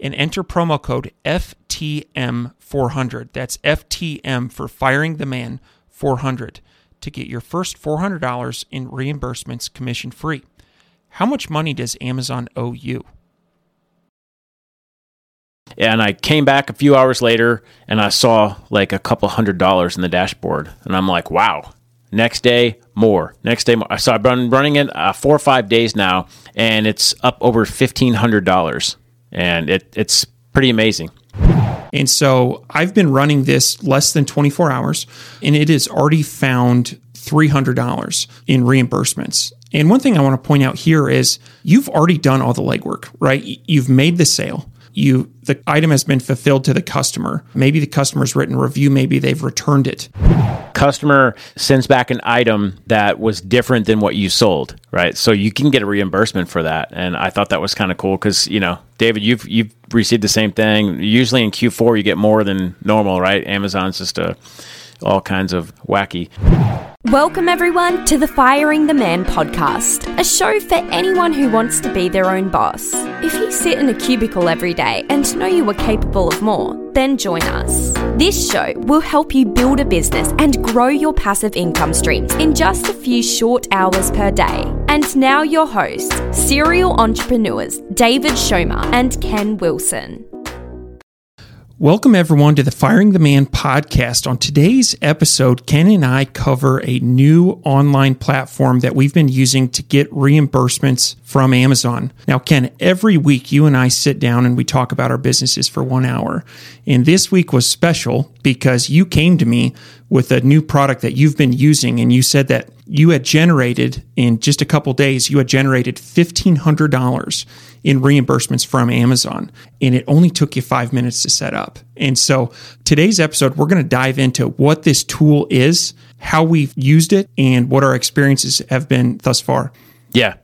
and enter promo code FTM400. That's FTM for Firing the Man 400 to get your first $400 in reimbursements commission free. How much money does Amazon owe you? And I came back a few hours later and I saw like a couple hundred dollars in the dashboard. And I'm like, wow. Next day, more. Next day, more. So I've been running it uh, four or five days now, and it's up over $1,500. And it, it's pretty amazing. And so I've been running this less than 24 hours, and it has already found $300 in reimbursements. And one thing I want to point out here is you've already done all the legwork, right? You've made the sale you the item has been fulfilled to the customer. Maybe the customer's written review, maybe they've returned it. Customer sends back an item that was different than what you sold, right? So you can get a reimbursement for that. And I thought that was kind of cool cuz, you know, David, you've you've received the same thing. Usually in Q4 you get more than normal, right? Amazon's just a all kinds of wacky. Welcome, everyone, to the Firing the Man podcast, a show for anyone who wants to be their own boss. If you sit in a cubicle every day and know you are capable of more, then join us. This show will help you build a business and grow your passive income streams in just a few short hours per day. And now, your hosts, serial entrepreneurs David Shomer and Ken Wilson. Welcome, everyone, to the Firing the Man podcast. On today's episode, Ken and I cover a new online platform that we've been using to get reimbursements from Amazon. Now, Ken, every week you and I sit down and we talk about our businesses for one hour. And this week was special because you came to me with a new product that you've been using and you said that you had generated in just a couple days, you had generated $1,500 in reimbursements from Amazon. And it only took you five minutes to set up. And so today's episode, we're going to dive into what this tool is, how we've used it, and what our experiences have been thus far. Yeah.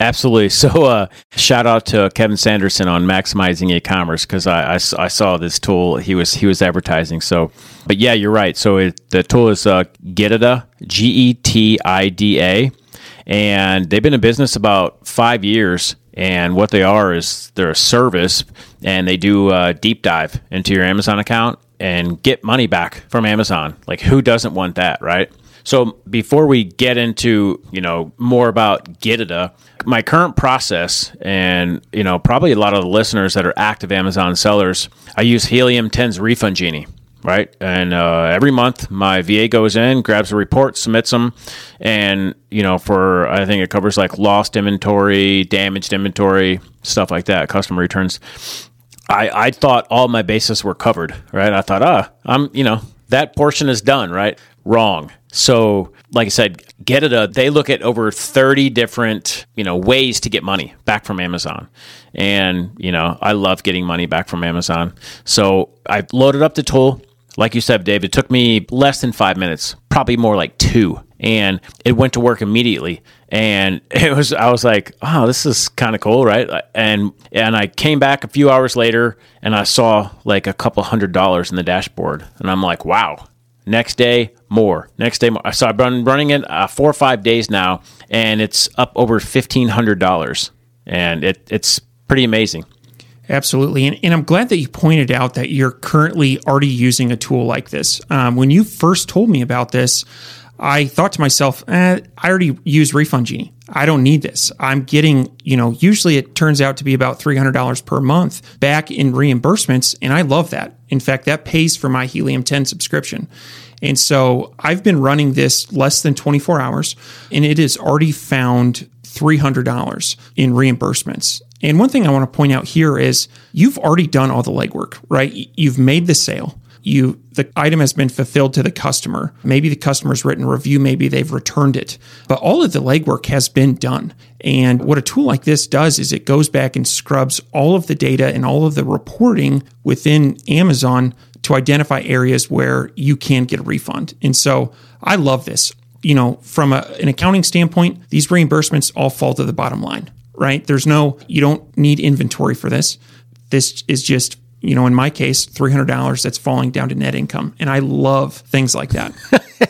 Absolutely. So, uh, shout out to Kevin Sanderson on maximizing e-commerce because I, I, I, saw this tool he was he was advertising. So, but yeah, you're right. So it, the tool is uh, Getida, G E T I D A, and they've been in business about five years. And what they are is they're a service, and they do a deep dive into your Amazon account and get money back from Amazon. Like, who doesn't want that, right? So before we get into, you know, more about Getida, my current process and, you know, probably a lot of the listeners that are active Amazon sellers, I use Helium 10's Refund Genie right? And uh, every month, my VA goes in, grabs a report, submits them, and you know, for I think it covers like lost inventory, damaged inventory, stuff like that, customer returns. I I thought all my bases were covered, right? I thought, ah, I'm you know that portion is done, right? Wrong. So, like I said, Getida, they look at over 30 different, you know, ways to get money back from Amazon. And, you know, I love getting money back from Amazon. So I loaded up the tool. Like you said, Dave, it took me less than five minutes, probably more like two. And it went to work immediately. And it was, I was like, oh, this is kind of cool, right? And, and I came back a few hours later and I saw like a couple hundred dollars in the dashboard. And I'm like, wow, Next day, more. Next day, more. So I've been running it uh, four or five days now, and it's up over fifteen hundred dollars, and it, it's pretty amazing. Absolutely. And, and, I'm glad that you pointed out that you're currently already using a tool like this. Um, when you first told me about this, I thought to myself, eh, I already use Refund Genie. I don't need this. I'm getting, you know, usually it turns out to be about $300 per month back in reimbursements. And I love that. In fact, that pays for my Helium 10 subscription. And so I've been running this less than 24 hours and it has already found $300 in reimbursements. And one thing I want to point out here is you've already done all the legwork, right? You've made the sale you the item has been fulfilled to the customer. Maybe the customer's written a review, maybe they've returned it. But all of the legwork has been done. And what a tool like this does is it goes back and scrubs all of the data and all of the reporting within Amazon to identify areas where you can get a refund. And so I love this. You know, from a, an accounting standpoint, these reimbursements all fall to the bottom line, right? There's no, you don't need inventory for this. This is just you know, in my case, $300 that's falling down to net income. And I love things like that.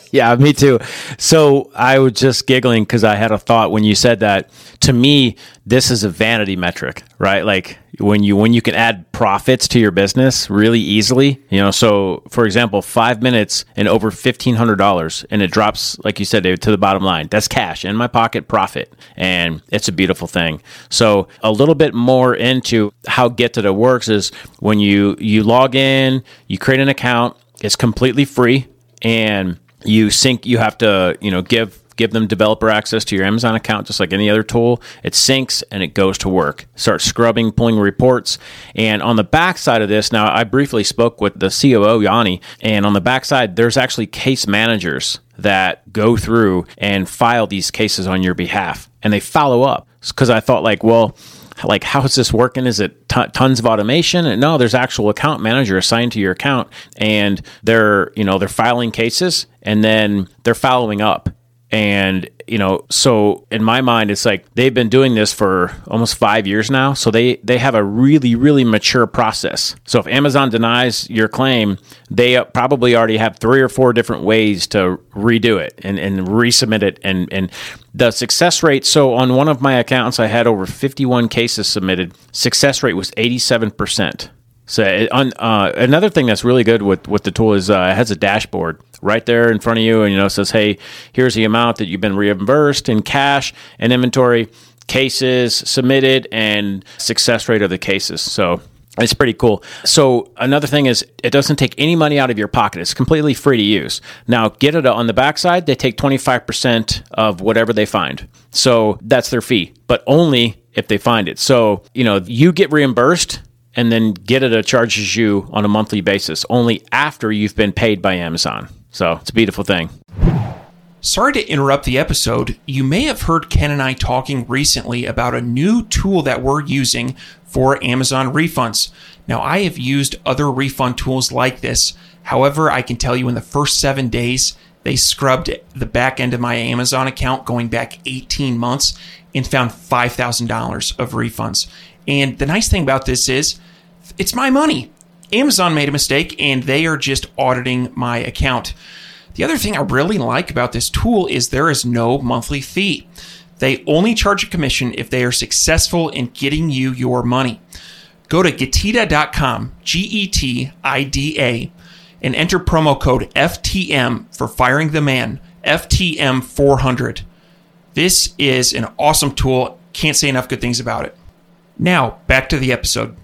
yeah, me too. So I was just giggling because I had a thought when you said that. To me, this is a vanity metric, right? Like when you when you can add profits to your business really easily, you know. So for example, five minutes and over fifteen hundred dollars, and it drops, like you said, David, to the bottom line. That's cash in my pocket, profit, and it's a beautiful thing. So a little bit more into how Getida works is when you you log in, you create an account. It's completely free and you sync you have to you know give give them developer access to your amazon account just like any other tool. It syncs and it goes to work. Start scrubbing pulling reports. And on the back side of this now i briefly spoke with the coo yanni and on the back side there's actually case managers that go through and file these cases on your behalf. And they follow up. Because i thought like well like how is this working? Is it t- tons of automation? And no there's actual account manager assigned to your account and they're you know they're filing cases and then they're following up and you know so in my mind it's like they've been doing this for almost five years now. So they they have a really really mature process. So if amazon denies your claim they probably already have three or four different ways to redo it and, and resubmit it. And and the success rate so on one of my accounts i had over 51 cases submitted. Success rate was 87% so on, uh, another thing that's really good with, with the tool is uh, it has a dashboard right there in front of you, and you know says, "Hey, here's the amount that you've been reimbursed in cash and inventory, cases submitted, and success rate of the cases." So it's pretty cool. So another thing is it doesn't take any money out of your pocket. It's completely free to use. Now, Getida on the backside, they take 25% of whatever they find. So that's their fee, but only if they find it. So, you know, you get reimbursed and then Getida charges you on a monthly basis only after you've been paid by Amazon. So it's a beautiful thing. Sorry to interrupt the episode. You may have heard Ken and I talking recently about a new tool that we're using for Amazon refunds. Now, I have used other refund tools like this. However, I can tell you in the first seven days, they scrubbed the back end of my Amazon account going back 18 months and found $5,000 of refunds. And the nice thing about this is it's my money. Amazon made a mistake and they are just auditing my account. The other thing I really like about this tool is there is no monthly fee. They only charge a commission if they are successful in getting you your money. Go to getida.com, G E T I D A, and enter promo code FTM for firing the man, FTM 400. This is an awesome tool. Can't say enough good things about it. Now, back to the episode.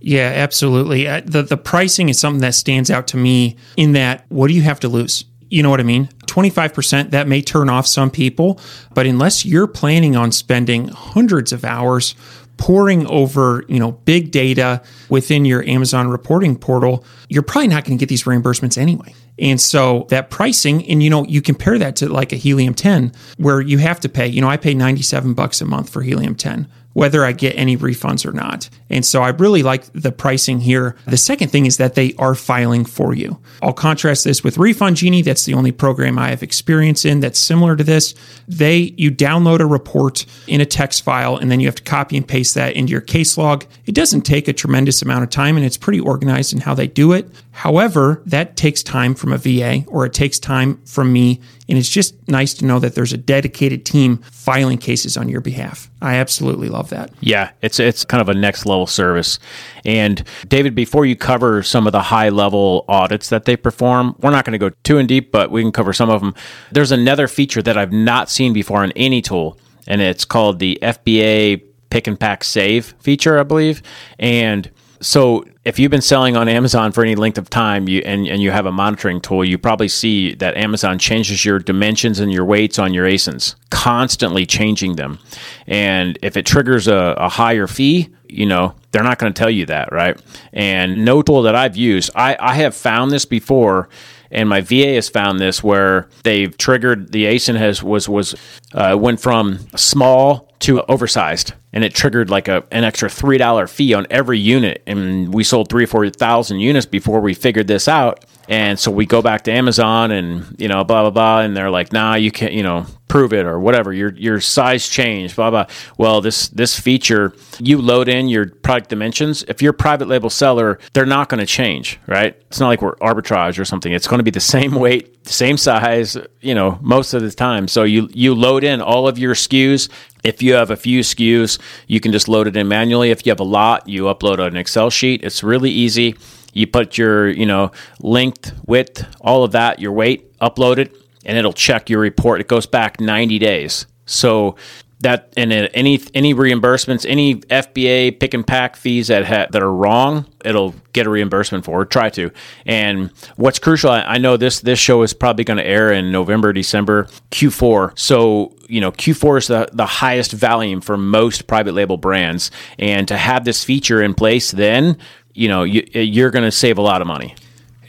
Yeah, absolutely. Uh, the the pricing is something that stands out to me in that what do you have to lose? You know what I mean? 25% that may turn off some people, but unless you're planning on spending hundreds of hours poring over, you know, big data within your Amazon reporting portal, you're probably not going to get these reimbursements anyway. And so that pricing, and you know, you compare that to like a Helium 10 where you have to pay, you know, I pay 97 bucks a month for Helium 10 whether I get any refunds or not. And so I really like the pricing here. The second thing is that they are filing for you. I'll contrast this with Refund Genie. That's the only program I have experience in that's similar to this. They you download a report in a text file and then you have to copy and paste that into your case log. It doesn't take a tremendous amount of time and it's pretty organized in how they do it. However, that takes time from a VA or it takes time from me and it's just nice to know that there's a dedicated team filing cases on your behalf. I absolutely love that. Yeah, it's it's kind of a next level service. And David, before you cover some of the high level audits that they perform, we're not going to go too in deep, but we can cover some of them. There's another feature that I've not seen before in any tool, and it's called the FBA pick and pack save feature, I believe. And so if you've been selling on Amazon for any length of time you, and, and you have a monitoring tool, you probably see that Amazon changes your dimensions and your weights on your ASINs, constantly changing them. And if it triggers a, a higher fee, you know, they're not going to tell you that, right? And no tool that I've used, I, I have found this before and my VA has found this where they've triggered the ASIN has was was uh, went from small to oversized and it triggered like a an extra three dollar fee on every unit, and we sold three or four thousand units before we figured this out. And so we go back to Amazon and you know blah blah blah, and they're like, nah, you can't, you know, prove it or whatever. Your your size changed, blah blah. Well, this this feature, you load in your product dimensions. If you're a private label seller, they're not going to change, right? It's not like we're arbitrage or something. It's going to be the same weight, same size, you know, most of the time. So you you load in all of your SKUs. If you have a few SKUs, you can just load it in manually. If you have a lot, you upload an Excel sheet. It's really easy. You put your, you know, length, width, all of that, your weight, upload it, and it'll check your report. It goes back 90 days. So that and any any reimbursements, any FBA pick and pack fees that ha- that are wrong, it'll get a reimbursement for. Or try to. And what's crucial, I, I know this this show is probably going to air in November, December, Q4. So you know Q4 is the the highest volume for most private label brands, and to have this feature in place, then you know you, you're going to save a lot of money.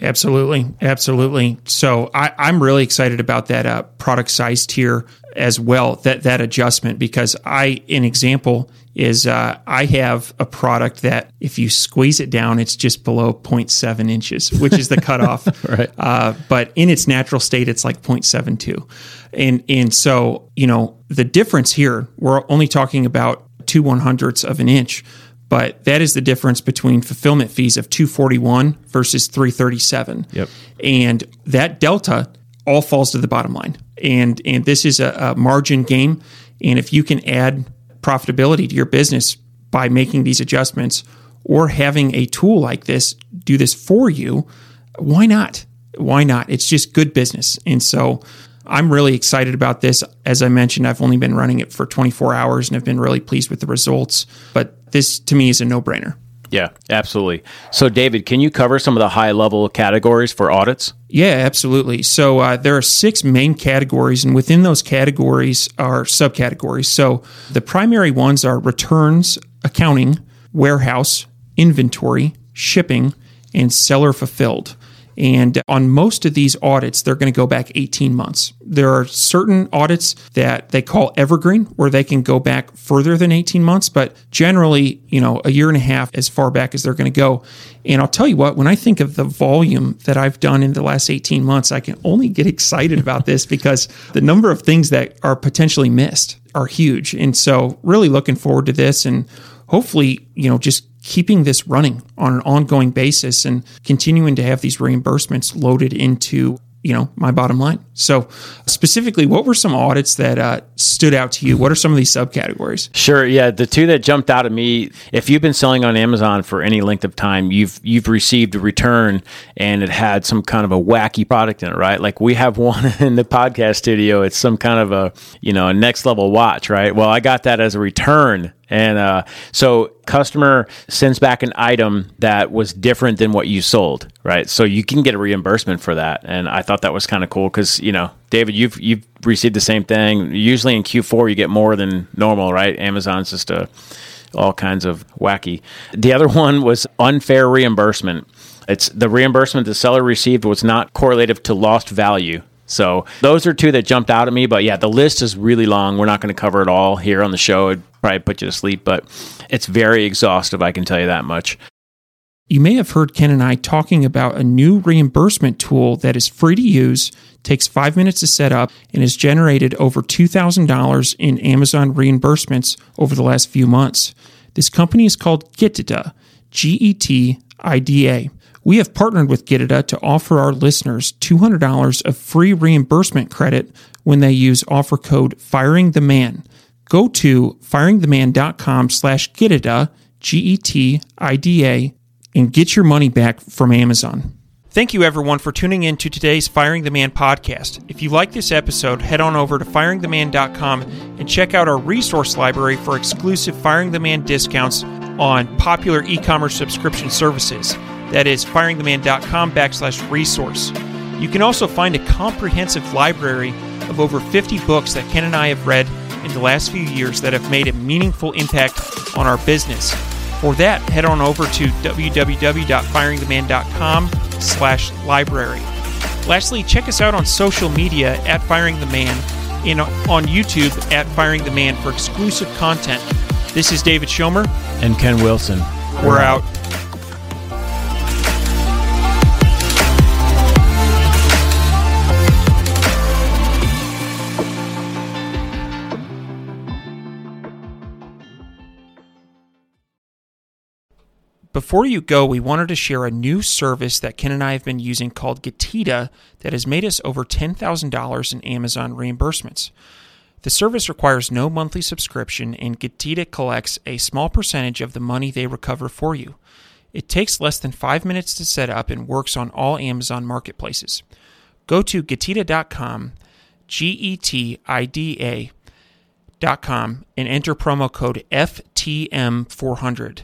Absolutely, absolutely. So I, I'm really excited about that uh, product size tier as well. That that adjustment because I, an example is uh, I have a product that if you squeeze it down, it's just below 0.7 inches, which is the cutoff. right. Uh, but in its natural state, it's like 0.72, and and so you know the difference here. We're only talking about two one hundredths of an inch but that is the difference between fulfillment fees of 241 versus 337 Yep. and that delta all falls to the bottom line. And and this is a, a margin game. And if you can add profitability to your business by making these adjustments or having a tool like this do this for you why not? Why not? It's just good business. And so I'm really excited about this. As I mentioned, I've only been running it for 24 hours and have been really pleased with the results. But this to me is a no brainer. Yeah, absolutely. So, David, can you cover some of the high level categories for audits? Yeah, absolutely. So, uh, there are six main categories, and within those categories are subcategories. So, the primary ones are returns, accounting, warehouse, inventory, shipping, and seller fulfilled. And on most of these audits, they're going to go back 18 months. There are certain audits that they call evergreen, where they can go back further than 18 months, but generally, you know, a year and a half as far back as they're going to go. And I'll tell you what, when I think of the volume that I've done in the last 18 months, I can only get excited about this because the number of things that are potentially missed are huge. And so, really looking forward to this and hopefully, you know, just keeping this running on an ongoing basis and continuing to have these reimbursements loaded into you know my bottom line so specifically what were some audits that uh, stood out to you what are some of these subcategories Sure. Yeah, the two that jumped out at me. If you've been selling on Amazon for any length of time, you've you've received a return, and it had some kind of a wacky product in it, right? Like we have one in the podcast studio. It's some kind of a you know a next level watch, right? Well, I got that as a return, and uh, so customer sends back an item that was different than what you sold, right? So you can get a reimbursement for that, and I thought that was kind of cool because you know David, you've you've received the same thing. Usually in Q4, you get more than normal, right? Amazon's just a all kinds of wacky. The other one was unfair reimbursement. It's the reimbursement the seller received was not correlative to lost value. So those are two that jumped out at me. But yeah, the list is really long. We're not going to cover it all here on the show. It'd probably put you to sleep, but it's very exhaustive. I can tell you that much. You may have heard Ken and I talking about a new reimbursement tool that is free to use, takes five minutes to set up, and has generated over $2,000 in Amazon reimbursements over the last few months. This company is called Getida, G E T I D A. We have partnered with Getida to offer our listeners $200 of free reimbursement credit when they use offer code Firing the Man. Go to firingtheman.com slash Getida, G E T I D A, and get your money back from Amazon. Thank you, everyone, for tuning in to today's Firing the Man podcast. If you like this episode, head on over to firingtheman.com and check out our resource library for exclusive Firing the Man discounts on popular e commerce subscription services. That is firingtheman.com backslash resource. You can also find a comprehensive library of over 50 books that Ken and I have read in the last few years that have made a meaningful impact on our business. For that, head on over to www.firingtheman.com slash library. Lastly, check us out on social media at Firing the Man and on YouTube at Firing the Man for exclusive content. This is David Schilmer. And Ken Wilson. We're out. Before you go, we wanted to share a new service that Ken and I have been using called Getida that has made us over $10,000 in Amazon reimbursements. The service requires no monthly subscription, and Getida collects a small percentage of the money they recover for you. It takes less than five minutes to set up and works on all Amazon marketplaces. Go to Getida.com, G E T I D A.com, and enter promo code FTM400.